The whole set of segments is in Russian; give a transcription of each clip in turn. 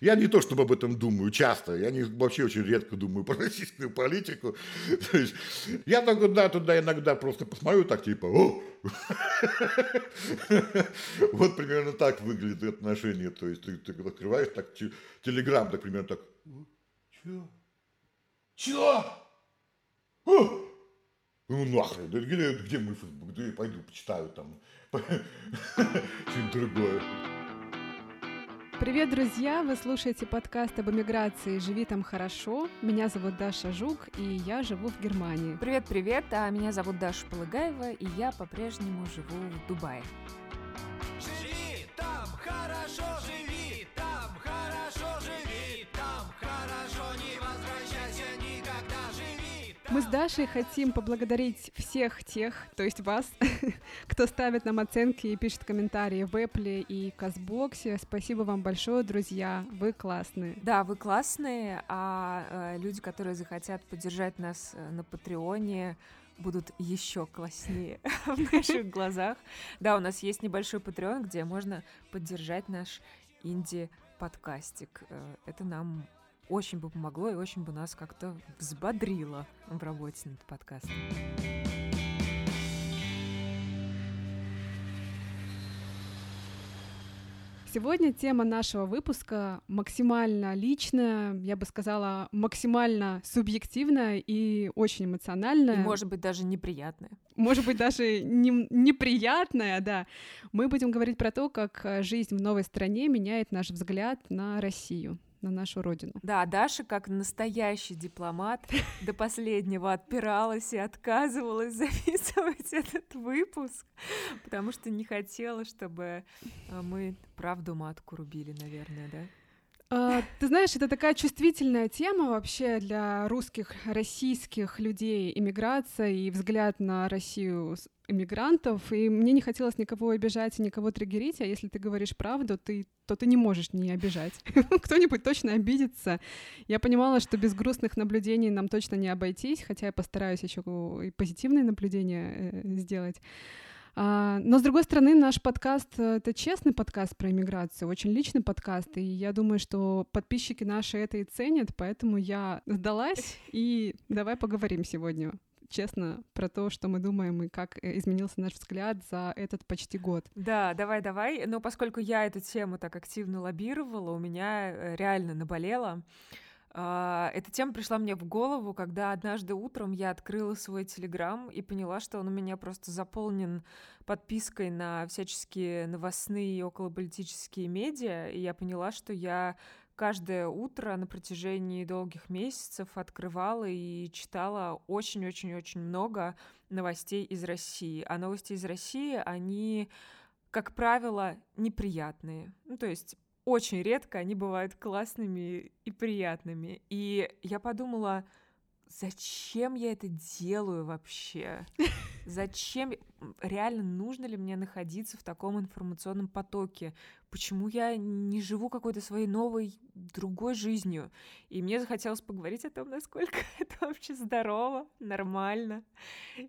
Я не то чтобы об этом думаю часто, я не, вообще очень редко думаю про российскую политику. То есть, я только да, туда иногда просто посмотрю так, типа, о! Вот примерно так выглядит отношение. То есть ты, ты открываешь так телеграм, так примерно так, чё? Чё? Ну нахрен, где, где мой фейсбук? Да я пойду почитаю там что-нибудь другое. Привет, друзья! Вы слушаете подкаст об эмиграции «Живи там хорошо». Меня зовут Даша Жук, и я живу в Германии. Привет-привет! А меня зовут Даша Полыгаева, и я по-прежнему живу в Дубае. Живи Мы с Дашей хотим поблагодарить всех тех, то есть вас, кто ставит нам оценки и пишет комментарии в Apple и Казбоксе. Спасибо вам большое, друзья, вы классные. Да, вы классные, а э, люди, которые захотят поддержать нас э, на Патреоне, будут еще класснее в наших глазах. Да, у нас есть небольшой Patreon, где можно поддержать наш инди-подкастик. Э, это нам очень бы помогло и очень бы нас как-то взбодрило в работе над подкастом. Сегодня тема нашего выпуска максимально личная, я бы сказала, максимально субъективная и очень эмоциональная. И, может быть, даже неприятная. Может быть, даже не, неприятная, да. Мы будем говорить про то, как жизнь в новой стране меняет наш взгляд на Россию на нашу родину. Да, Даша, как настоящий дипломат, до последнего отпиралась и отказывалась записывать этот выпуск, потому что не хотела, чтобы э, мы правду матку рубили, наверное, да? А, ты знаешь, это такая чувствительная тема вообще для русских, российских людей, иммиграция и взгляд на Россию иммигрантов, и мне не хотелось никого обижать и никого триггерить, а если ты говоришь правду, ты, то ты не можешь не обижать. Кто-нибудь точно обидится. Я понимала, что без грустных наблюдений нам точно не обойтись, хотя я постараюсь еще и позитивные наблюдения э, сделать. А, но, с другой стороны, наш подкаст — это честный подкаст про иммиграцию, очень личный подкаст, и я думаю, что подписчики наши это и ценят, поэтому я сдалась, и давай поговорим сегодня честно про то, что мы думаем и как э, изменился наш взгляд за этот почти год. Да, давай, давай. Но поскольку я эту тему так активно лоббировала, у меня э, реально наболело. А, эта тема пришла мне в голову, когда однажды утром я открыла свой телеграм и поняла, что он у меня просто заполнен подпиской на всяческие новостные и околополитические медиа, и я поняла, что я каждое утро на протяжении долгих месяцев открывала и читала очень-очень-очень много новостей из России. А новости из России, они, как правило, неприятные. Ну, то есть очень редко они бывают классными и приятными. И я подумала, зачем я это делаю вообще? Зачем? Реально нужно ли мне находиться в таком информационном потоке? Почему я не живу какой-то своей новой, другой жизнью? И мне захотелось поговорить о том, насколько это вообще здорово, нормально.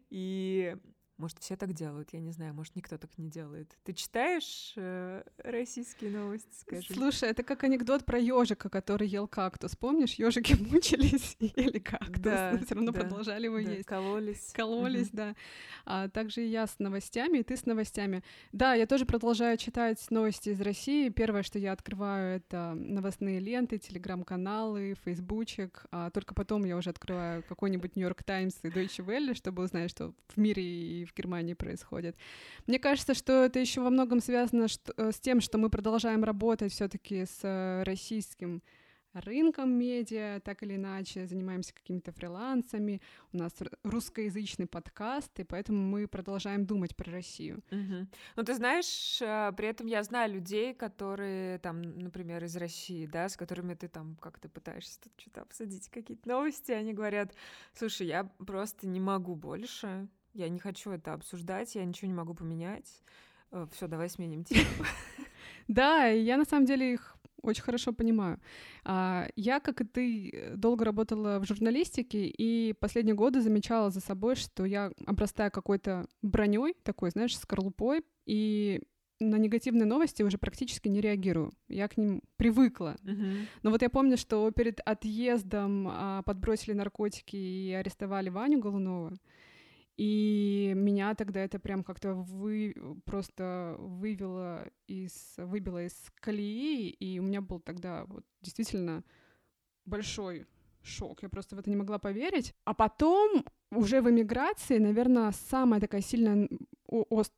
И может, все так делают, я не знаю, может, никто так не делает. Ты читаешь э, российские новости, скажи? Слушай, это как анекдот про ежика, который ел кактус. Помнишь, ежики мучились и ели кактус, да, но все равно да, продолжали его да, есть. Кололись. Кололись, угу. да. А также и я с новостями, и ты с новостями. Да, я тоже продолжаю читать новости из России. Первое, что я открываю, это новостные ленты, телеграм-каналы, фейсбучек. А только потом я уже открываю какой-нибудь Нью-Йорк Таймс и Deutsche Welle, чтобы узнать, что в мире и в Германии происходит. Мне кажется, что это еще во многом связано э, с тем, что мы продолжаем работать все-таки с э, российским рынком медиа, так или иначе, занимаемся какими-то фрилансами, у нас русскоязычный подкаст, и поэтому мы продолжаем думать про Россию. Угу. Ну, ты знаешь, э, при этом я знаю людей, которые там, например, из России, да, с которыми ты там как-то пытаешься тут что-то обсудить, какие-то новости, они говорят, слушай, я просто не могу больше, я не хочу это обсуждать, я ничего не могу поменять. Э, Все, давай сменим тему. Да, я на самом деле их очень хорошо понимаю. А, я, как и ты, долго работала в журналистике и последние годы замечала за собой, что я обрастаю какой-то броней такой, знаешь, скорлупой, и на негативные новости уже практически не реагирую. Я к ним привыкла. Мгм. Но вот я помню, что перед отъездом а, подбросили наркотики и арестовали Ваню Голунова. И меня тогда это прям как-то вы просто вывело из выбило из колеи, и у меня был тогда вот действительно большой шок. Я просто в это не могла поверить. А потом уже в эмиграции, наверное, самая такая сильная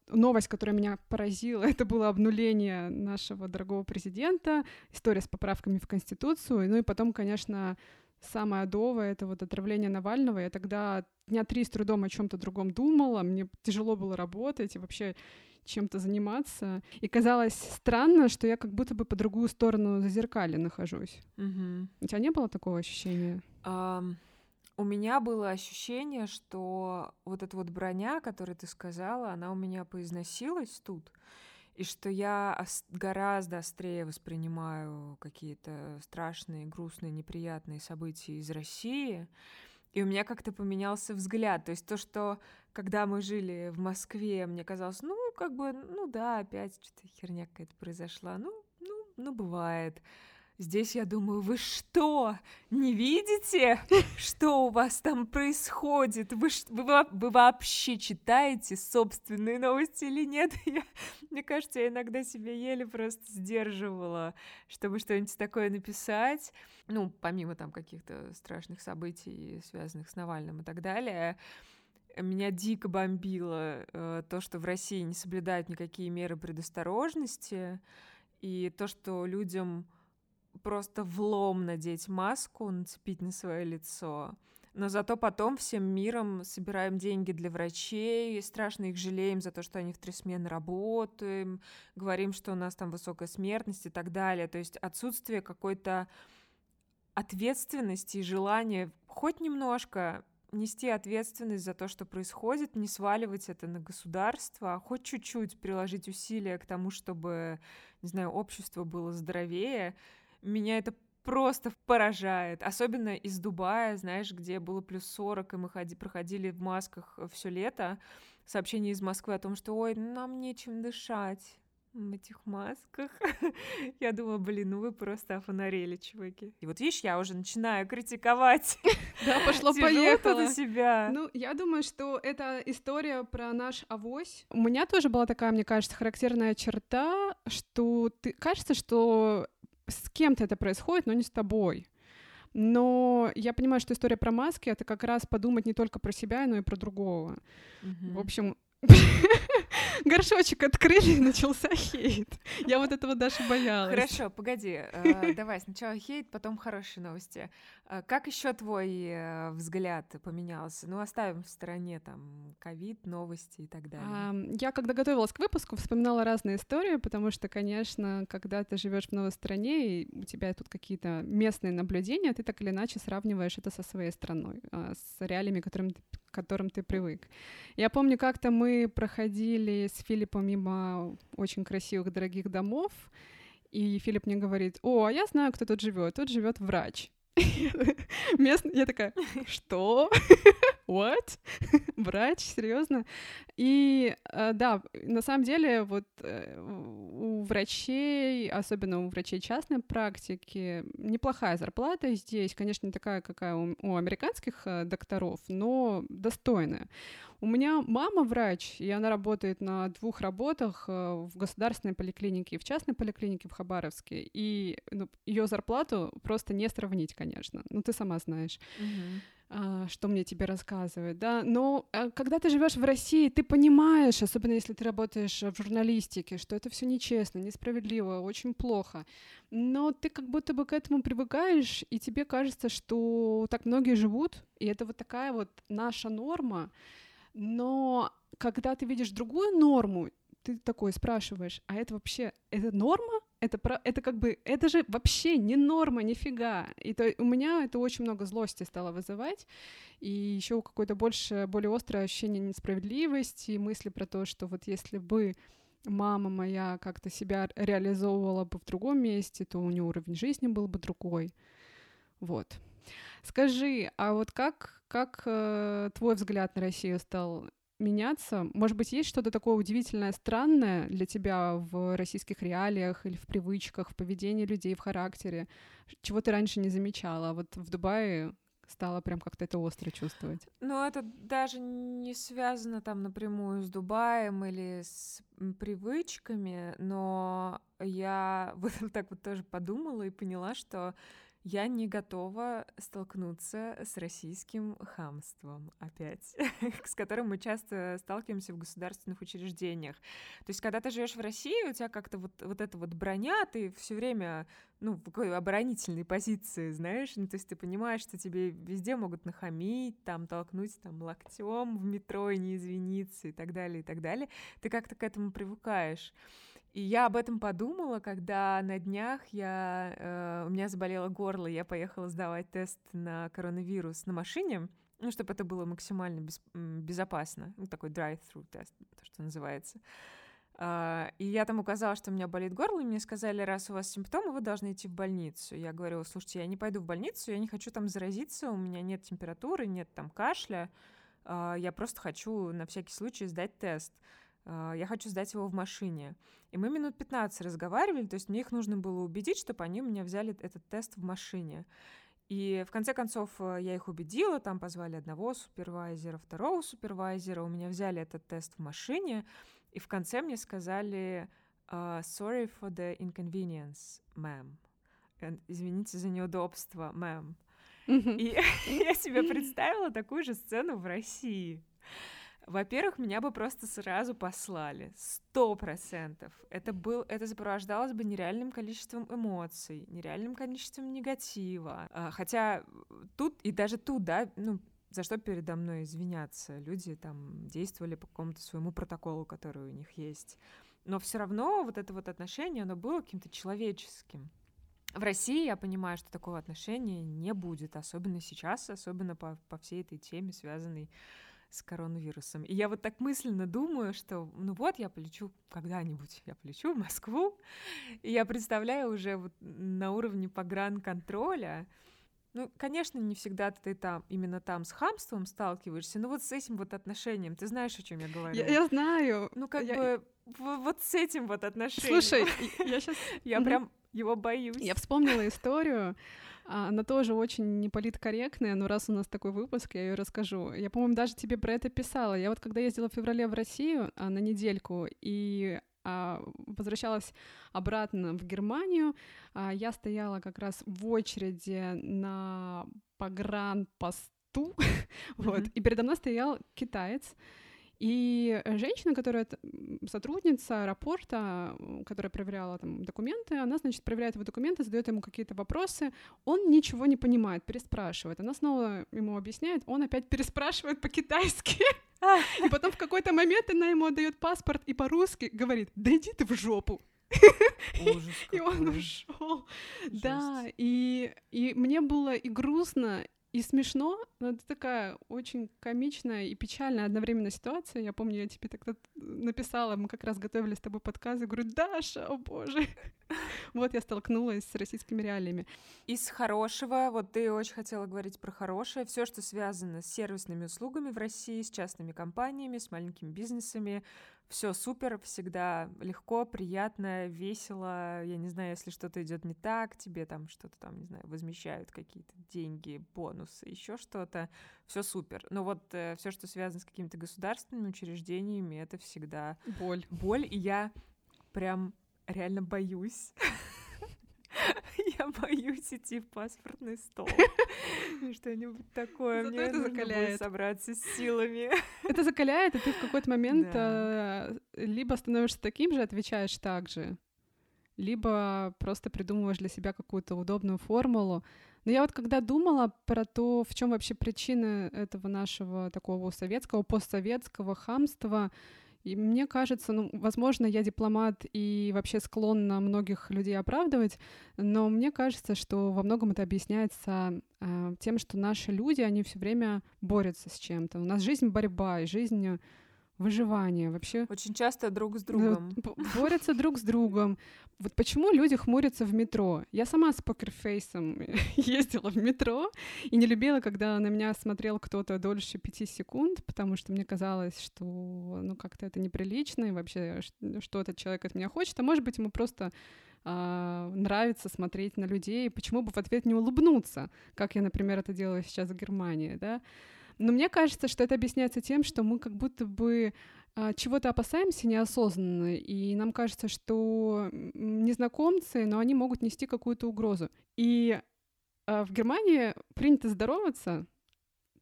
новость, которая меня поразила, это было обнуление нашего дорогого президента, история с поправками в Конституцию. Ну и потом, конечно, самое адовое — это вот отравление Навального. Я тогда дня три с трудом о чем то другом думала, мне тяжело было работать и вообще чем-то заниматься. И казалось странно, что я как будто бы по другую сторону зазеркалья нахожусь. Мгм. У тебя не было такого ощущения? Ам, у меня было ощущение, что вот эта вот броня, которую ты сказала, она у меня поизносилась тут, и что я гораздо острее воспринимаю какие-то страшные, грустные, неприятные события из России, и у меня как-то поменялся взгляд. То есть то, что когда мы жили в Москве, мне казалось, ну, как бы, ну да, опять что-то херня какая-то произошла. Ну, ну, ну, бывает. Здесь я думаю, вы что, не видите, что у вас там происходит? Вы, вы, вы вообще читаете собственные новости или нет? Я, мне кажется, я иногда себя еле просто сдерживала, чтобы что-нибудь такое написать. Ну, помимо там каких-то страшных событий, связанных с Навальным и так далее. Меня дико бомбило э, то, что в России не соблюдают никакие меры предосторожности, и то, что людям просто влом надеть маску, нацепить на свое лицо. Но зато потом всем миром собираем деньги для врачей, страшно их жалеем за то, что они в три смены работаем, говорим, что у нас там высокая смертность и так далее. То есть отсутствие какой-то ответственности и желания хоть немножко нести ответственность за то, что происходит, не сваливать это на государство, а хоть чуть-чуть приложить усилия к тому, чтобы, не знаю, общество было здоровее, меня это просто поражает. Особенно из Дубая, знаешь, где было плюс 40, и мы ходи- проходили в масках все лето. Сообщение из Москвы о том, что ой, нам нечем дышать в этих масках. Я думала, блин, ну вы просто офонарели, чуваки. И вот видишь, я уже начинаю критиковать. Да, Тяжело пошло-поехало. на себя. Ну, я думаю, что это история про наш авось. У меня тоже была такая, мне кажется, характерная черта, что ты кажется, что с кем-то это происходит, но не с тобой. Но я понимаю, что история про маски — это как раз подумать не только про себя, но и про другого. Мгм. В общем, горшочек открыли, и начался хейт. Я вот этого даже боялась. Хорошо, погоди. э, Давай сначала хейт, потом хорошие новости. Э, Как еще твой э, взгляд поменялся? Ну, оставим в стороне там ковид, новости и так далее. Я, когда готовилась к выпуску, вспоминала разные истории, потому что, конечно, когда ты живешь в новой стране, и у тебя тут какие-то местные наблюдения, ты так или иначе сравниваешь это со своей страной, с реалиями, к которым, ты- к которым ты привык. Я помню, как-то мы проходили с Филиппом мимо очень красивых, дорогих домов, и Филипп мне говорит, о, а я знаю, кто тут живет. Тут живет врач. Местный, я такая, что? What? Врач, серьезно? И э, да, на самом деле вот э, у врачей, особенно у врачей частной практики, неплохая зарплата здесь, конечно, не такая, какая у, у американских э, докторов, но достойная. У меня мама врач, и она работает на двух работах в государственной поликлинике и в частной поликлинике в Хабаровске, и ну, ее зарплату просто не сравнить, конечно. Ну, ты сама знаешь Мгм. А, что мне тебе рассказывают, да, но а, когда ты живешь в России, ты понимаешь, особенно если ты работаешь в журналистике, что это все нечестно, несправедливо, очень плохо, но ты как будто бы к этому привыкаешь, и тебе кажется, что так многие живут, и это вот такая вот наша норма, но когда ты видишь другую норму, ты такой спрашиваешь, а это вообще, это норма? Это, про, это как бы, это же вообще не норма, нифига. И то, у меня это очень много злости стало вызывать, и еще какое-то больше, более острое ощущение несправедливости, мысли про то, что вот если бы мама моя как-то себя реализовывала бы в другом месте, то у нее уровень жизни был бы другой. Вот. Скажи, а вот как, как э, твой взгляд на Россию стал меняться. Может быть, есть что-то такое удивительное, странное для тебя в российских реалиях или в привычках, в поведении людей, в характере, чего ты раньше не замечала. А вот в Дубае стала прям как-то это остро чувствовать. Ну, это даже не связано там напрямую с Дубаем или с привычками, но я вот так вот тоже подумала и поняла, что я не готова столкнуться с российским хамством опять, с которым мы часто сталкиваемся в государственных учреждениях. То есть, когда ты живешь в России, у тебя как-то вот, вот эта вот броня, ты все время ну, в какой оборонительной позиции, знаешь, ну, то есть ты понимаешь, что тебе везде могут нахамить, там, толкнуть там локтем в метро и не извиниться и так далее, и так далее. Ты как-то к этому привыкаешь. И я об этом подумала, когда на днях я, э, у меня заболело горло, я поехала сдавать тест на коронавирус на машине, ну, чтобы это было максимально без, безопасно. Ну, такой drive-through тест, то, что называется. Uh, и я там указала, что у меня болит горло, и мне сказали, раз у вас симптомы, вы должны идти в больницу. Я говорю, слушайте, я не пойду в больницу, я не хочу там заразиться, у меня нет температуры, нет там кашля, uh, я просто хочу на всякий случай сдать тест. А, я хочу сдать его в машине. И мы минут 15 разговаривали, то есть мне их нужно было убедить, чтобы они у меня взяли этот тест в машине. И в конце концов э, я их убедила, там позвали одного супервайзера, второго супервайзера, у меня взяли этот тест в машине, и в конце мне сказали uh, «Sorry for the inconvenience, ma'am». Э, Извините за неудобство, мэм. И я себе представила такую же сцену в России. Во-первых, меня бы просто сразу послали. Сто процентов. Это, был, это сопровождалось бы нереальным количеством эмоций, нереальным количеством негатива. А, хотя тут, и даже тут, да, ну, за что передо мной извиняться? Люди там действовали по какому-то своему протоколу, который у них есть. Но все равно вот это вот отношение, оно было каким-то человеческим. В России я понимаю, что такого отношения не будет, особенно сейчас, особенно по, по всей этой теме, связанной с коронавирусом. И я вот так мысленно думаю, что ну вот я полечу когда-нибудь, я полечу в Москву, и я представляю уже вот на уровне погранконтроля, ну, конечно, не всегда ты там, именно там с хамством сталкиваешься, но вот с этим вот отношением, ты знаешь, о чем я говорю? Я, я знаю. Ну, как я... бы вот с этим вот отношением. Слушай, я сейчас... Я прям его боюсь. Я вспомнила историю она тоже очень неполиткорректная, но раз у нас такой выпуск, я ее расскажу. Я, по-моему, даже тебе про это писала. Я вот когда ездила в феврале в Россию а, на недельку и а, возвращалась обратно в Германию, а, я стояла как раз в очереди на погранпосту, вот, и передо мной стоял китаец, и женщина, которая сотрудница аэропорта, которая проверяла там документы, она, значит, проверяет его документы, задает ему какие-то вопросы, он ничего не понимает, переспрашивает. Она снова ему объясняет, он опять переспрашивает по-китайски. И потом в какой-то момент она ему отдает паспорт и по-русски говорит, да иди ты в жопу. Ужас и он ушел. Да, и, и мне было и грустно, и смешно, но это такая очень комичная и печальная одновременно ситуация. Я помню, я тебе тогда написала, мы как раз готовили с тобой подкаст, и говорю, Даша, о боже. Вот я столкнулась с российскими реалиями. Из хорошего, вот ты очень хотела говорить про хорошее, все, что связано с сервисными услугами в России, с частными компаниями, с маленькими бизнесами, все супер, всегда легко, приятно, весело. Я не знаю, если что-то идет не так, тебе там что-то там, не знаю, возмещают какие-то деньги, бонусы, еще что-то. Все супер. Но вот э, все, что связано с какими-то государственными учреждениями, это всегда боль. Боль, и я прям реально боюсь. Я боюсь идти в паспортный стол. Что-нибудь такое. Зато Мне это нужно закаляет. будет собраться с силами. Это закаляет, и ты в какой-то момент Да. э, либо становишься таким же, отвечаешь так же, либо просто придумываешь для себя какую-то удобную формулу. Но я вот когда думала про то, в чем вообще причина этого нашего такого советского, постсоветского хамства, и мне кажется, ну, возможно, я дипломат и вообще склонна многих людей оправдывать, но мне кажется, что во многом это объясняется э, тем, что наши люди, они все время борются с чем-то. У нас жизнь борьба, и жизнь выживания, вообще... Очень часто друг с другом. Борются друг с другом. Вот почему люди хмурятся в метро? Я сама с покерфейсом ездила в метро и не любила, когда на меня смотрел кто-то дольше пяти секунд, потому что мне казалось, что ну как-то это неприлично, и вообще что этот человек от меня хочет, а может быть ему просто э, нравится смотреть на людей, почему бы в ответ не улыбнуться, как я, например, это делаю сейчас в Германии, да? Но мне кажется, что это объясняется тем, что мы как будто бы а, чего-то опасаемся неосознанно, и нам кажется, что незнакомцы, но они могут нести какую-то угрозу. И а, в Германии принято здороваться,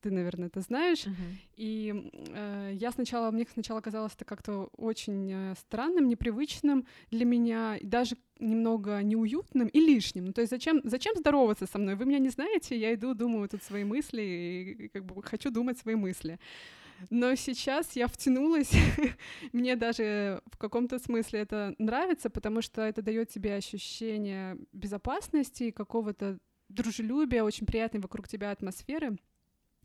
ты, наверное, это знаешь. Uh-huh. И э, я сначала, мне сначала казалось это как-то очень э, странным, непривычным для меня, и даже немного неуютным и лишним. Ну, то есть зачем, зачем здороваться со мной? Вы меня не знаете, я иду, думаю тут свои мысли, и, и как бы хочу думать свои мысли. Но сейчас я втянулась, мне даже в каком-то смысле это нравится, потому что это дает тебе ощущение безопасности и какого-то дружелюбия, очень приятной вокруг тебя атмосферы.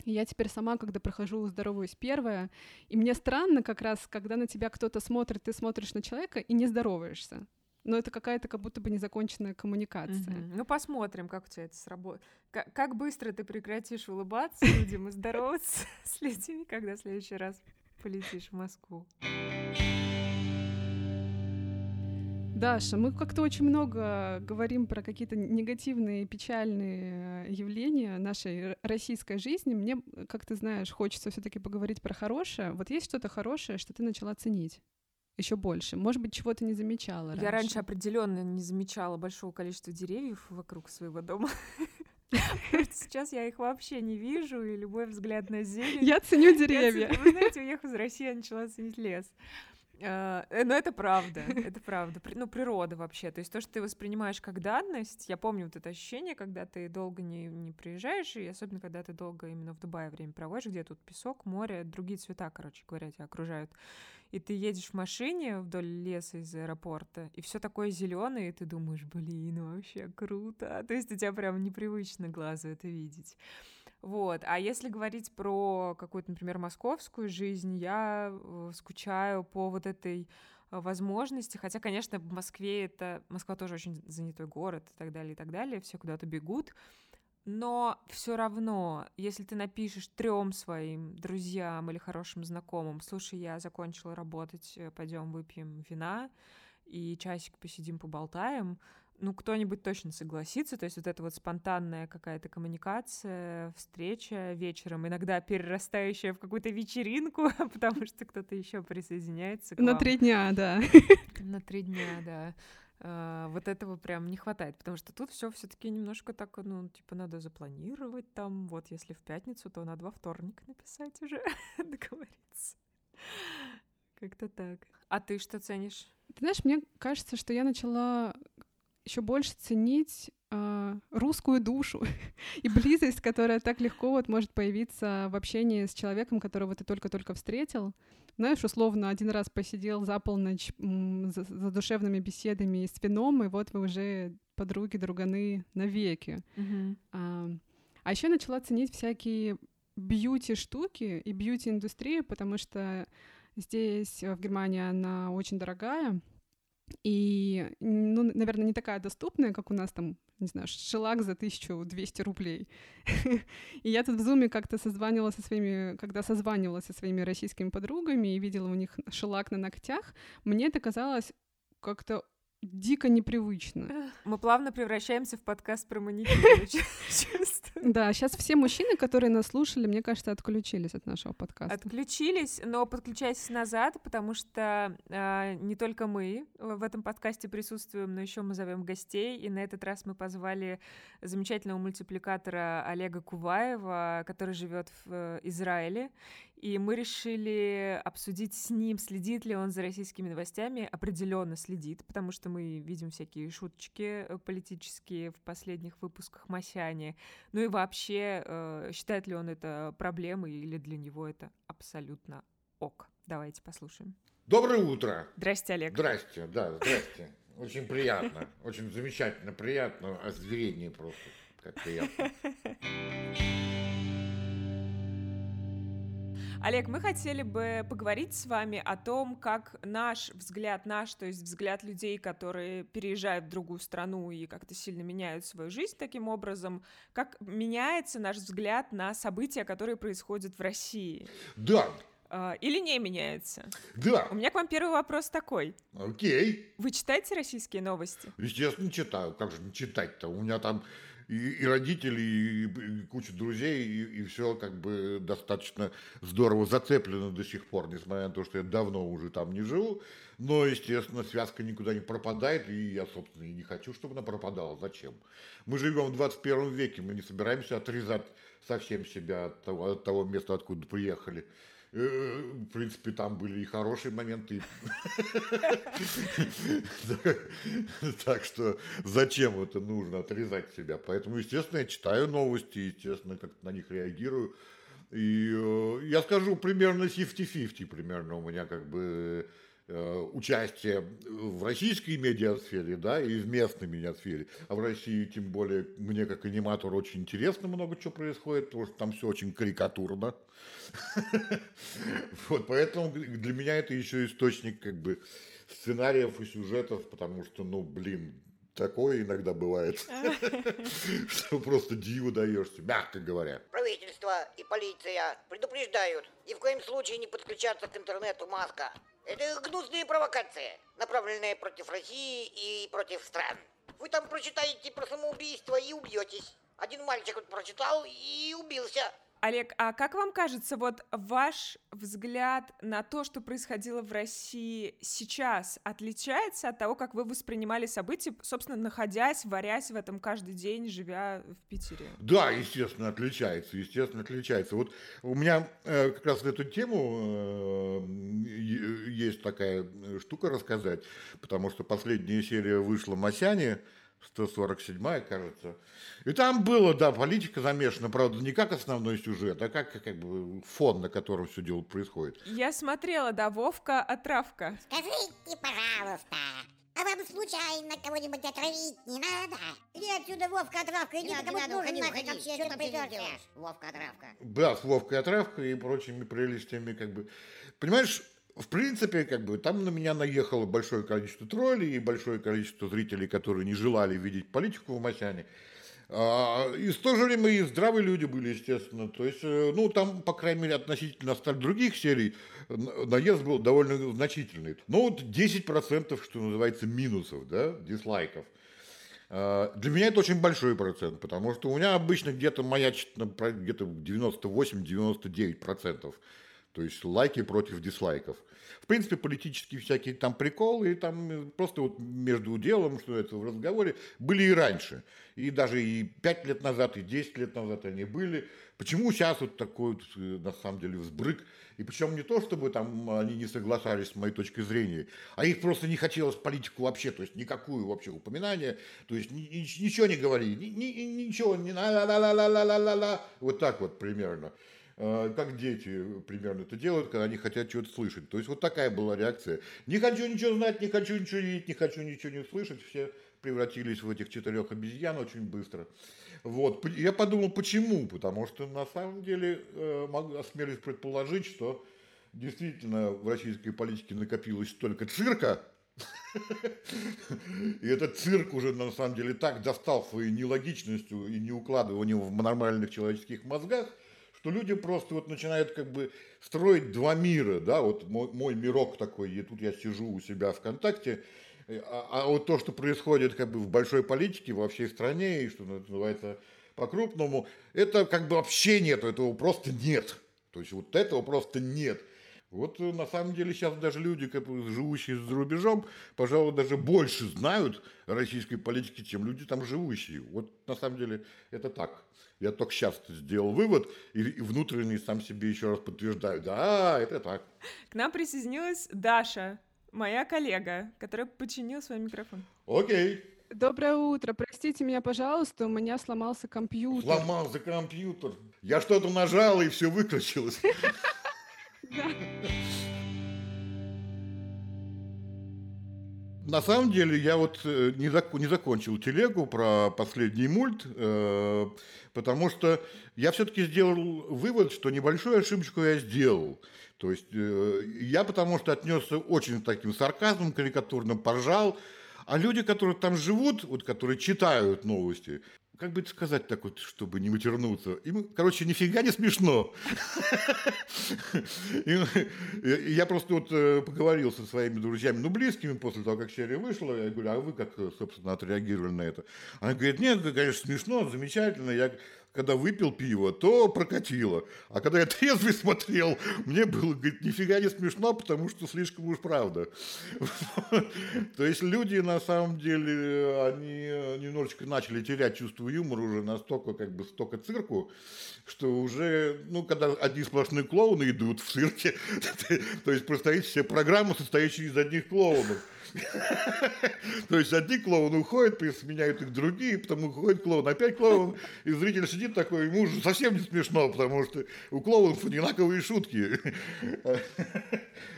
Я теперь сама, когда прохожу здороваюсь первая, и мне странно как раз, когда на тебя кто-то смотрит, ты смотришь на человека и не здороваешься. Но это какая-то как будто бы незаконченная коммуникация. Угу. Ну, посмотрим, как у тебя это сработает. Как, как быстро ты прекратишь улыбаться людям и здороваться с людьми, когда в следующий раз полетишь в Москву. Даша, мы как-то очень много говорим про какие-то негативные, печальные э, явления нашей российской жизни. Мне, как ты знаешь, хочется все-таки поговорить про хорошее. Вот есть что-то хорошее, что ты начала ценить? еще больше. Может быть, чего-то не замечала раньше. Я раньше определенно не замечала большого количества деревьев вокруг своего дома. Сейчас я их вообще не вижу, и любой взгляд на зелень... Я ценю деревья. Вы знаете, уехав из России, я начала ценить лес. Но это правда, это правда. Ну, природа вообще. То есть то, что ты воспринимаешь как данность, я помню вот это ощущение, когда ты долго не, не приезжаешь, и особенно когда ты долго именно в Дубае время проводишь, где тут песок, море, другие цвета, короче говоря, тебя окружают. И ты едешь в машине вдоль леса из аэропорта, и все такое зеленое, и ты думаешь, блин, вообще круто. То есть у тебя прям непривычно глазу это видеть. Вот. А если говорить про какую-то, например, московскую жизнь, я э, скучаю по вот этой э, возможности, хотя, конечно, в Москве это... Москва тоже очень занятой город и так далее, и так далее, все куда-то бегут, но все равно, если ты напишешь трем своим друзьям или хорошим знакомым, слушай, я закончила работать, э, пойдем выпьем вина и часик посидим, поболтаем, ну, кто-нибудь точно согласится, то есть вот эта вот спонтанная какая-то коммуникация, встреча вечером, иногда перерастающая в какую-то вечеринку, потому что кто-то еще присоединяется к На три дня, да. На три дня, да. Uh, вот этого прям не хватает, потому что тут все все-таки немножко так, ну, типа, надо запланировать там, вот если в пятницу, то надо во вторник написать уже, договориться. Как-то так. А ты что ценишь? Ты знаешь, мне кажется, что я начала еще больше ценить э, русскую душу и близость, которая так легко вот может появиться в общении с человеком, которого ты только-только встретил. Знаешь, условно, один раз посидел за полночь за, за душевными беседами с вином, и вот вы уже подруги, друганы навеки. Mm-hmm. А, а еще начала ценить всякие бьюти-штуки и бьюти-индустрию, потому что здесь, в Германии, она очень дорогая, и, ну, наверное, не такая доступная, как у нас там, не знаю, шелак за 1200 рублей. и я тут в зуме как-то созванивала со своими, когда созванивалась со своими российскими подругами и видела у них шелак на ногтях, мне это казалось как-то дико непривычно. Мы плавно превращаемся в подкаст про маникюр. Да, сейчас все мужчины, которые нас слушали, мне кажется, отключились от нашего подкаста. Отключились, но подключайтесь назад, потому что э, не только мы в этом подкасте присутствуем, но еще мы зовем гостей. И на этот раз мы позвали замечательного мультипликатора Олега Куваева, который живет в э, Израиле. И мы решили обсудить с ним, следит ли он за российскими новостями. Определенно следит, потому что мы видим всякие шуточки э, политические в последних выпусках Масяни. Ну и вообще, э, считает ли он это проблемой или для него это абсолютно ок. Давайте послушаем. Доброе утро. Здрасте, Олег. Здрасте, да, здрасте. Очень приятно, очень замечательно, приятно, озверение просто, как приятно. Олег, мы хотели бы поговорить с вами о том, как наш взгляд, наш, то есть взгляд людей, которые переезжают в другую страну и как-то сильно меняют свою жизнь таким образом, как меняется наш взгляд на события, которые происходят в России. Да, А, Или не меняется? да, У меня к вам первый вопрос такой. окей. Вы читаете российские новости? Естественно, читаю. Как же не читать-то? У меня там и, и родители, и, и куча друзей, и, все как бы достаточно здорово зацеплено до сих пор, несмотря на то, что я давно уже там не живу. Но, естественно, связка никуда не пропадает, и я, собственно, и не хочу, чтобы она пропадала. Зачем? Мы живем в 21 веке, мы не собираемся отрезать совсем себя от того, от того места, откуда приехали. Э, В принципе, там были и хорошие моменты. Так что зачем это нужно отрезать себя? Поэтому, естественно, я читаю новости, естественно, как на них реагирую. И э, я скажу примерно 50-50 примерно у меня как бы участие в российской медиасфере, да, и в местной медиасфере. А в России, тем более, мне как аниматору очень интересно много чего происходит, потому что там все очень карикатурно. Вот, поэтому для меня это еще источник как бы сценариев и сюжетов, потому что, ну, блин, такое иногда бывает, что просто диву даешься, мягко говоря. Правительство и полиция предупреждают ни в коем случае не подключаться к интернету Маска. Это гнусные провокации, направленные против России и против стран. Вы там прочитаете про самоубийство и убьетесь. Один мальчик вот прочитал и убился. Олег, а как вам кажется, вот ваш взгляд на то, что происходило в России сейчас, отличается от того, как вы воспринимали события, собственно, находясь, варясь в этом каждый день, живя в Питере? Да, естественно, отличается, естественно, отличается. Вот у меня э, как раз на эту тему э, есть такая штука рассказать, потому что последняя серия вышла Масяне, 147-я, кажется. И там было, да, политика замешана, правда, не как основной сюжет, а как, как бы фон, на котором все дело происходит. Я смотрела, да, Вовка, отравка. Скажите, пожалуйста, а вам случайно кого-нибудь отравить не надо? Иди отсюда, Вовка, отравка, иди, кому не надо, нужен уходи, уходи. вообще, Что там делаешь? Вовка, травка. Да, с Вовкой отравкой и прочими прелестями, как бы. Понимаешь, в принципе, как бы там на меня наехало большое количество троллей и большое количество зрителей, которые не желали видеть политику в Масяне. А, И в то же время и здравые люди были, естественно. То есть, э, ну, там, по крайней мере, относительно остальных других серий, наезд был довольно значительный. Ну, вот 10%, что называется, минусов, да, дизлайков. А, Для меня это очень большой процент, потому что у меня обычно где-то маячит где-то 98-99%. То есть лайки против дизлайков. В принципе, политические всякие там приколы, и там э, просто вот между делом, что это в разговоре, были и раньше. И даже и 5 лет назад, и 10 лет назад они были. Почему сейчас вот такой, э, на самом деле, взбрык? И причем не то, чтобы там они не соглашались с моей точкой зрения, а их просто не хотелось политику вообще, то есть никакую вообще упоминания, то есть ничего не говорили, ничего, не ла ла ла ла ла ла ла вот так вот примерно. Э, Как дети примерно это делают, когда они хотят что-то слышать. То есть вот такая была реакция. Не хочу ничего знать, не хочу ничего видеть, не хочу ничего не слышать. Все превратились в этих четырех обезьян очень быстро. Вот. Я подумал, почему? Потому что на самом деле э, могу осмелюсь предположить, что действительно в российской политике накопилось столько цирка, и этот цирк уже на самом деле так достал своей нелогичностью и неукладыванием в нормальных человеческих мозгах, что люди просто вот начинают как бы строить два мира, да, вот мой, мой мирок такой, и тут я сижу у себя ВКонтакте, э, а, а вот то, что происходит как бы в большой политике во всей стране, и что называется по-крупному, это как бы вообще нет, этого просто нет. То есть вот этого просто нет. Вот э, на самом деле сейчас даже люди, живущие за рубежом, пожалуй, даже больше знают о российской политике, чем люди там живущие. Вот на самом деле это так. Я только сейчас сделал вывод и, и внутренне сам себе еще раз подтверждаю. Да, это так. К нам присоединилась Даша, моя коллега, которая починила свой микрофон. Окей. Доброе утро. Простите меня, пожалуйста, у меня сломался компьютер. Сломался компьютер. Я что-то нажал и все выключилось. На самом деле я вот э, не, зак- не закончил телегу про последний мульт, э, потому что я все-таки сделал вывод, что небольшую ошибочку я сделал. То есть э, я потому что отнесся очень таким сарказмом карикатурным, поржал, а люди, которые там живут, вот которые читают новости, как бы сказать так вот, чтобы не вытернуться? Им, короче, нифига не смешно. Я просто вот э, поговорил со своими друзьями, ну, близкими после того, как серия вышла. Я говорю, а вы как, собственно, отреагировали на это? Они говорят, нет, конечно, смешно, замечательно. Я когда выпил пиво, то прокатило. А когда я трезвый смотрел, мне было, говорит, нифига не смешно, потому что слишком уж правда. То есть люди, на самом деле, они немножечко начали терять чувство юмора уже настолько, как бы, столько цирку, что уже, ну, когда одни сплошные клоуны идут в цирке, то есть представить себе программу, состоящую из одних клоунов. То есть одни клоуны уходят, сменяют их другие, потом уходит клоун, опять клоун, и зритель сидит такой, ему уже совсем не смешно, потому что у клоунов одинаковые шутки.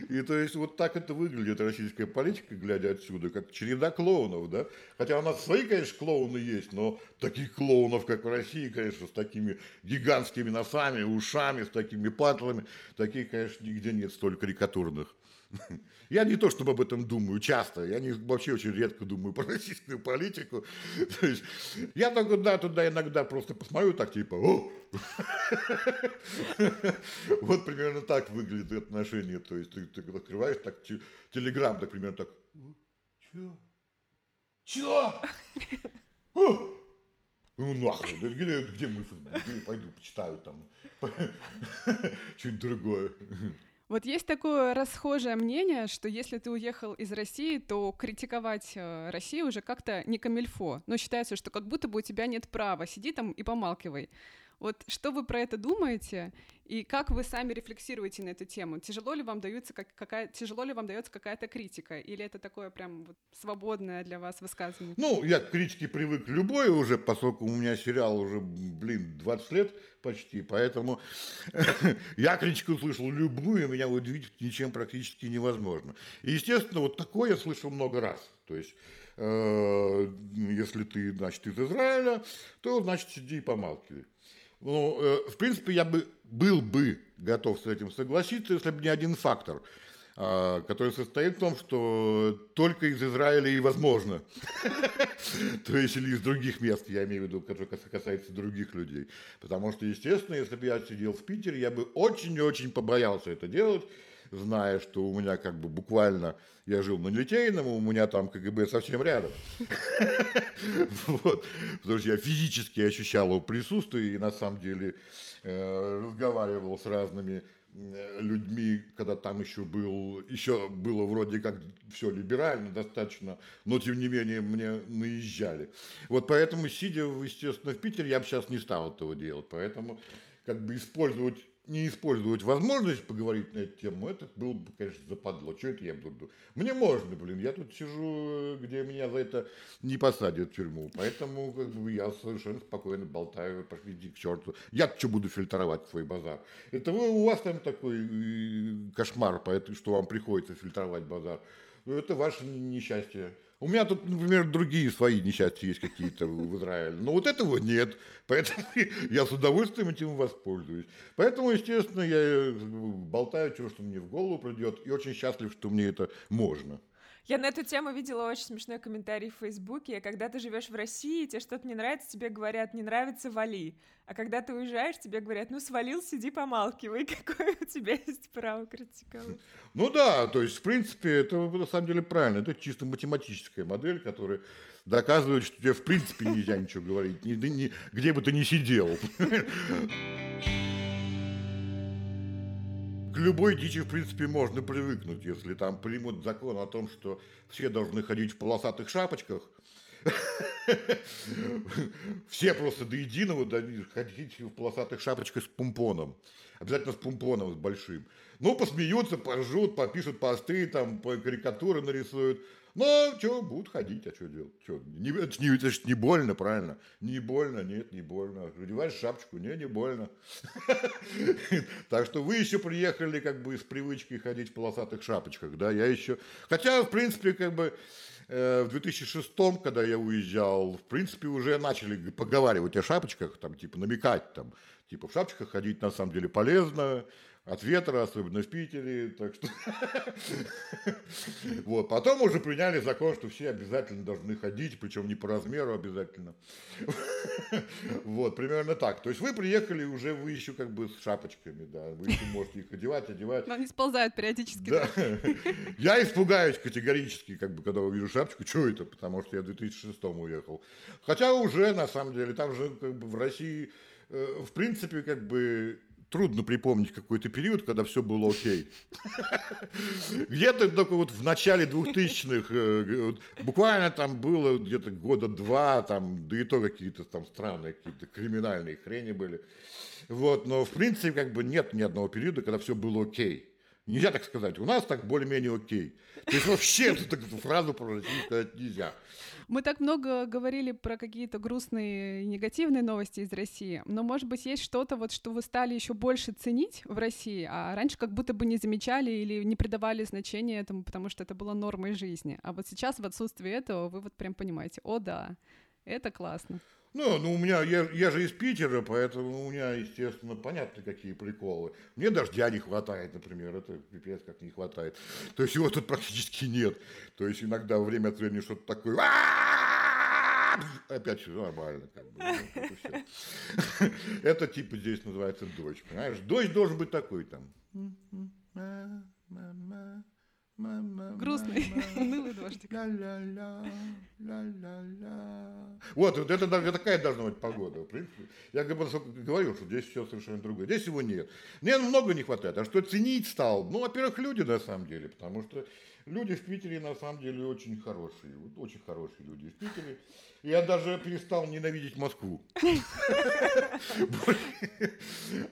И то есть вот так это выглядит российская политика, глядя отсюда, как череда клоунов, да. Хотя у нас свои, конечно, клоуны есть, но таких клоунов, как в России, конечно, с такими гигантскими носами, ушами, с такими патлами, таких, конечно, нигде нет столь карикатурных. Я не то чтобы об этом думаю часто, я не, вообще очень редко думаю про российскую политику. То есть, я только да, туда иногда просто посмотрю так, типа, о! Вот примерно так выглядит отношение. То есть ты, открываешь так телеграм, так примерно так, чё? Чё? Ну нахуй, где, где мысль? Пойду почитаю там что-нибудь другое. Вот есть такое расхожее мнение, что если ты уехал из России, то критиковать э, Россию уже как-то не камильфо. Но считается, что как будто бы у тебя нет права. Сиди там и помалкивай. Вот что вы про это думаете и как вы сами рефлексируете на эту тему? Тяжело ли вам дается как, какая, тяжело ли вам дается какая-то критика или это такое прям вот свободное для вас высказывание? Ну, я к критике привык любой уже, поскольку у меня сериал уже, блин, 20 лет почти, поэтому я критику слышал любую, меня удивить ничем практически невозможно. И, естественно, вот такое я слышал много раз. То есть э, если ты, значит, из Израиля, то, значит, сиди и помалкивай. Ну, э, в принципе, я бы был бы готов с этим согласиться, если бы не один фактор, э, который состоит в том, что только из Израиля и возможно. То есть, или из других мест, я имею в виду, которые касается других людей. Потому что, естественно, если бы я сидел в Питере, я бы очень-очень побоялся это делать, зная, что у меня как бы буквально, я жил на Литейном, у меня там КГБ совсем рядом. Вот. Потому что я физически ощущал его присутствие и на самом деле э, разговаривал с разными э, людьми, когда там еще был, еще было вроде как все либерально достаточно, но тем не менее мне наезжали. Вот поэтому, сидя, естественно, в Питере, я бы сейчас не стал этого делать. Поэтому как бы использовать не использовать возможность поговорить на эту тему, это было бы, конечно, западло. Что это я буду? Мне можно, блин, я тут сижу, где меня за это не посадят в тюрьму. Поэтому как бы, я совершенно спокойно болтаю, пошли к черту. я что буду фильтровать свой базар? Это вы, у вас там такой э, кошмар, поэтому, что вам приходится фильтровать базар. Это ваше несчастье. У меня тут, например, другие свои несчастья есть какие-то в Израиле. Но вот этого нет. Поэтому я с удовольствием этим воспользуюсь. Поэтому, естественно, я э, болтаю, чего, что мне в голову придет. И очень счастлив, что мне это можно. Я на эту тему видела очень смешной комментарий в Фейсбуке. Когда ты живешь в России, тебе что-то не нравится, тебе говорят, не нравится, вали. А когда ты уезжаешь, тебе говорят, ну свалил, сиди, помалкивай. Какое у тебя есть право критиковать? Ну да, то есть, в принципе, это на самом деле правильно. Это чисто математическая модель, которая доказывает, что тебе в принципе нельзя ничего говорить, где бы ты ни сидел к любой дичи, в принципе, можно привыкнуть, если там примут закон о том, что все должны ходить в полосатых шапочках. Все просто до единого ходить в полосатых шапочках с помпоном. Обязательно с помпоном, с большим. Ну, посмеются, поржут, попишут посты, там, карикатуры нарисуют. Но что, будут ходить, а что делать? Что, не, это, не, это же не больно, правильно? Не больно, нет, не больно. Одеваешь шапочку, не, не больно. Так что вы еще приехали как бы с привычкой ходить в полосатых шапочках, да, я еще... Хотя, в принципе, как бы э, в 2006, когда я уезжал, в принципе, уже начали поговаривать о шапочках, там, типа, намекать, там, типа, в шапочках ходить на самом деле полезно, от ветра, особенно в Питере, так что... Вот, потом уже приняли закон, что все обязательно должны ходить, причем не по размеру обязательно. Вот, примерно так. То есть вы приехали уже, вы еще как бы с шапочками, да, вы еще можете их одевать, одевать. Но они сползают периодически. Да. Я испугаюсь категорически, как бы, когда увижу шапочку, что это, потому что я в 2006 уехал. Хотя уже, на самом деле, там же как бы в России, э, в принципе, как бы трудно припомнить какой-то период, когда все было окей. Где-то только вот в начале 2000-х, э, буквально там было где-то года два, там, да и то какие-то там странные, какие-то криминальные хрени были. Вот, но в принципе как бы нет ни одного периода, когда все было окей. Нельзя так сказать. У нас так более-менее окей. То есть вообще эту фразу про Россию сказать нельзя. Мы так много говорили про какие-то грустные и негативные новости из России, но, может быть, есть что-то, вот, что вы стали еще больше ценить в России, а раньше как будто бы не замечали или не придавали значения этому, потому что это было нормой жизни. А вот сейчас в отсутствии этого вы вот прям понимаете, о да, это классно. Ну, ну у меня, я, я же из Питера, поэтому у меня, естественно, понятно, какие приколы. Мне дождя не хватает, например, это пипец как не хватает. То есть его тут практически нет. То есть иногда во время от времени что-то такое... Опять все нормально. Как бы, это типа здесь называется дождь, понимаешь? Дождь должен быть такой там. Грустный, унылый дождик. Вот, вот это, это такая должна быть погода, в принципе. Я говорю, что здесь все совершенно другое. Здесь его нет. Мне много не хватает. А что ценить стал? Ну, во-первых, люди на самом деле, потому что люди в Питере на самом деле очень хорошие. Вот, очень хорошие люди в Питере. Я даже перестал ненавидеть Москву.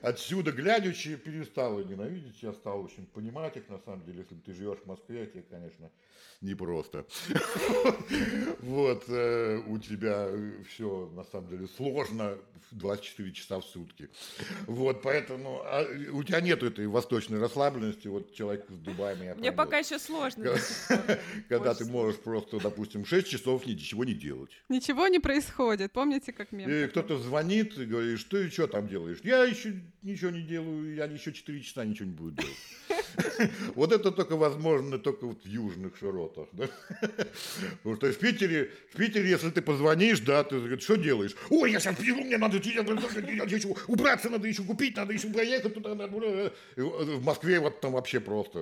Отсюда, глядячи, перестал ненавидеть. Я стал очень понимать их, на самом деле. Если ты живешь в Москве, тебе, конечно, непросто. Вот, э, у тебя все, на самом деле, сложно 24 часа в сутки. Вот, поэтому а, у тебя нет этой восточной расслабленности. Вот человек с Дубаями я Мне пока еще сложно. Когда ты можешь просто, допустим, 6 часов ничего не делать. Ничего не происходит. Помните, как мем? И кто-то звонит и говорит, что и что там делаешь? Я еще ничего не делаю, я еще 4 часа ничего не буду делать. Вот это только возможно только в южных широтах. Потому что в Питере, в Питере, если ты позвонишь, да, ты говоришь, что делаешь? Ой, я сейчас пью, мне надо убраться, надо еще купить, надо еще проехать туда. В Москве вот там вообще просто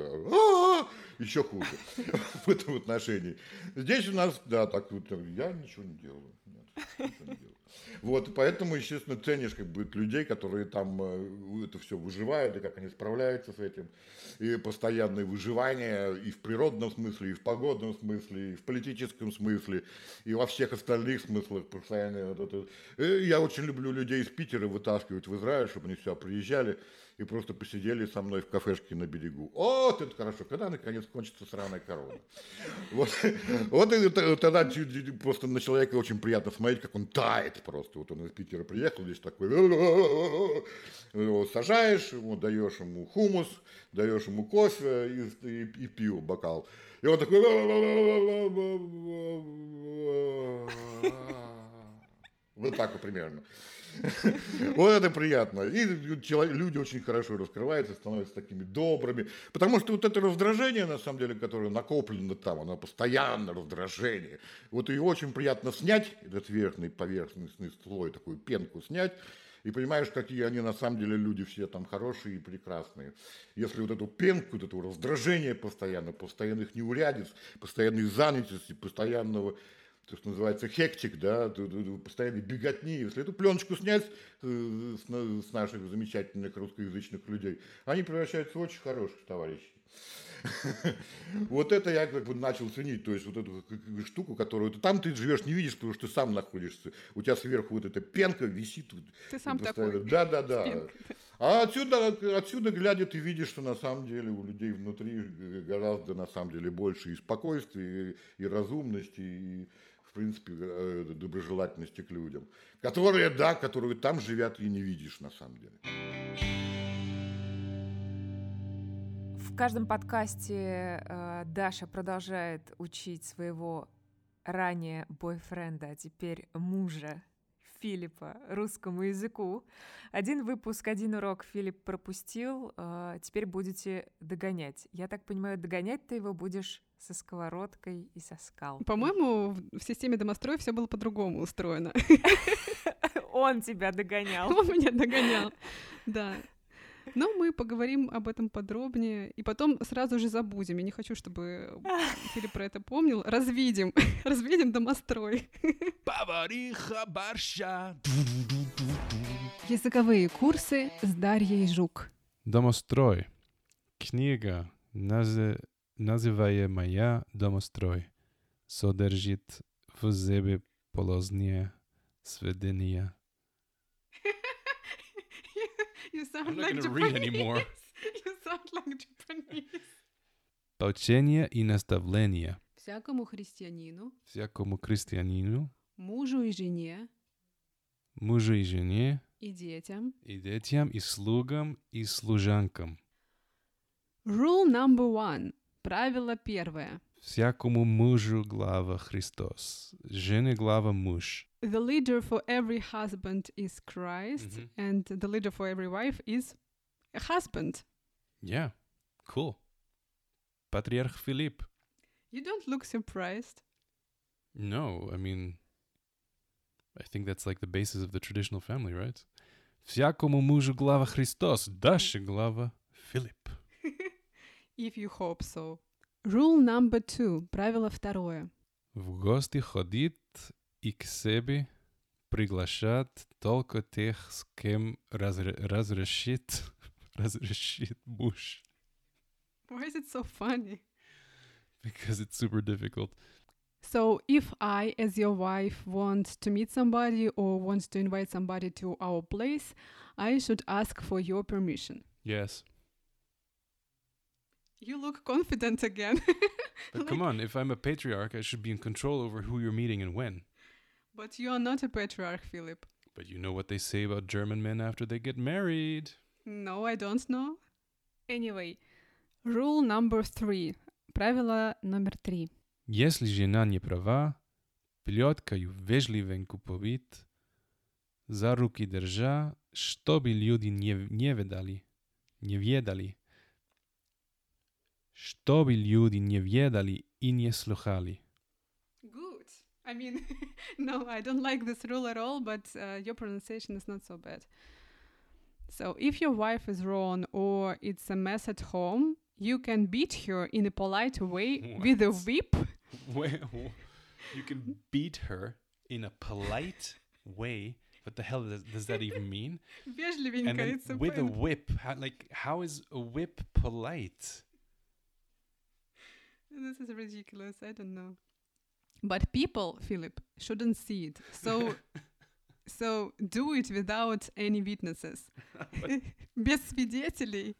еще хуже в этом отношении. Здесь у нас, да, так вот, я ничего не делаю. Нет, ничего не делаю. Вот, поэтому, естественно, ценишь как бы людей, которые там э, это все выживают, и как они справляются с этим. И постоянное выживание и в природном смысле, и в погодном смысле, и в политическом смысле, и во всех остальных смыслах постоянно. Вот это. И я очень люблю людей из Питера вытаскивать в Израиль, чтобы они сюда приезжали и просто посидели со мной в кафешке на берегу. О, это хорошо, когда наконец кончится сраная корона. Вот, вот и тогда просто на человека очень приятно смотреть, как он тает просто. Вот он из Питера приехал, здесь такой, сажаешь, ему даешь ему хумус, даешь ему кофе и, и, и пиво, бокал. И он такой... Вот так вот примерно. Вот это приятно. И люди очень хорошо раскрываются, становятся такими добрыми. Потому что вот это раздражение, на самом деле, которое накоплено там, оно постоянно раздражение. Вот ее очень приятно снять, этот верхний поверхностный слой, такую пенку снять, и понимаешь, какие они на самом деле люди все там хорошие и прекрасные. Если вот эту пенку, вот это раздражение постоянно, постоянных неурядиц, постоянной занятости, постоянного то, что называется хектик, да, постоянной беготни. Если эту пленочку снять э, с наших замечательных русскоязычных людей, они превращаются в очень хороших товарищей. Вот это я как бы начал ценить, то есть вот эту штуку, которую там ты живешь, не видишь, потому что ты сам находишься. У тебя сверху вот эта пенка висит. Ты сам такой. Да, да, да. А отсюда, отсюда глядя, ты видишь, что на самом деле у людей внутри гораздо на самом деле больше и спокойствия, и, и разумности, и в принципе, э, доброжелательности к людям, которые, да, которые там живят и не видишь на самом деле. В каждом подкасте э, Даша продолжает учить своего ранее бойфренда, а теперь мужа Филиппа русскому языку. Один выпуск, один урок Филипп пропустил, а, теперь будете догонять. Я так понимаю, догонять ты его будешь со сковородкой и со скалкой. По-моему, в системе домострой все было по-другому устроено. Он тебя догонял. Он меня догонял. Да. Но мы поговорим об этом подробнее. И потом сразу же забудем. Я не хочу, чтобы Филипп про это помнил. Развидим. Развидим домострой. Повариха борща. Языковые курсы с Дарьей Жук. Домострой. Книга, назе- называемая «Домострой», содержит в себе положение сведения. You sound I'm not like gonna read Japanese. anymore. You sound like Japanese. И наставления Всякому христианину, всякому крестьянину, мужу и жене, мужу и жене, и детям. и детям, и слугам, и служанкам. Rule number one. Правило первое. Всякому мужу глава Христос, жене глава муж. The leader for every husband is Christ, Mhm. and the leader for every wife is a husband. Yeah, cool. Патриарх Филипп. You don't look surprised. No, I mean, I think that's like the basis of the traditional family, right? Всякому мужу глава Христос, дальше глава Филипп. If you hope so. Rule number two. Правило второе. В гости ходит и к себе приглашать только тех, с кем разре- разрешит, разрешит муж. Why is it so funny? Because it's super difficult. So, if I, as your wife, want to meet somebody or want to invite somebody to our place, I should ask for your permission. Yes. You look confident again. But come on, if I'm a patriarch, I should be in control over who you're meeting and when. But you are not a patriarch, Philip. But you know what they say about German men after they get married. No, I don't know. Anyway, rule number three. Правило номер три. Если жена не права, плеткою вежливенько повит, за руки держа, чтобы люди не, не ведали, не ведали, što bi ljudi nje vjedali i nje sluhali. Good. I mean, no, I don't like this rule at all, but uh, your pronunciation is not so bad. So, if your wife is wrong or it's a mess at home, you can beat her in a polite way what? with a whip. Well, you can beat her in a polite way. What the hell does, does that even mean? and with a whip, how, like how is a whip polite? This is ridiculous. I don't know. But people, Philip, shouldn't see it. So, so do it without any witnesses. Без свидетелей,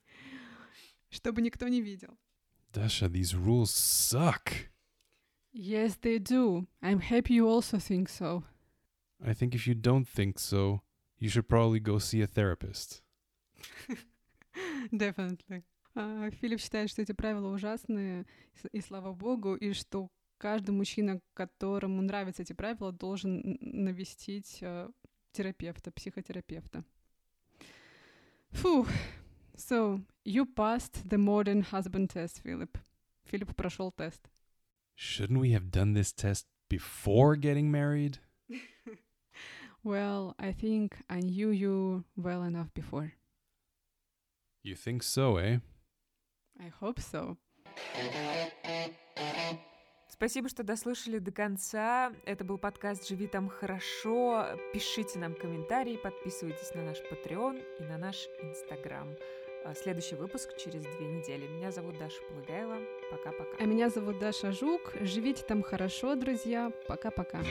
чтобы никто не видел. Dasha, these rules suck. Yes, they do. I'm happy you also think so. I think if you don't think so, you should probably go see a therapist. Definitely. А, Филипп считает, что эти правила ужасные, и слава богу, и что каждый мужчина, которому нравятся эти правила, должен навестить э, терапевта, психотерапевта. Фух. So, you passed the modern husband test, Филипп. Филипп прошел тест. Shouldn't we have done this test before getting married? Well, I think I knew you well enough before. You think so, eh? I hope so. Спасибо, что дослушали до конца. Это был подкаст «Живи там хорошо». Пишите нам комментарии, подписывайтесь на наш Patreon и на наш Инстаграм. Следующий выпуск через две недели. Меня зовут Даша Полагаева. Пока-пока. А меня зовут Даша Жук. Живите там хорошо, друзья. Пока-пока.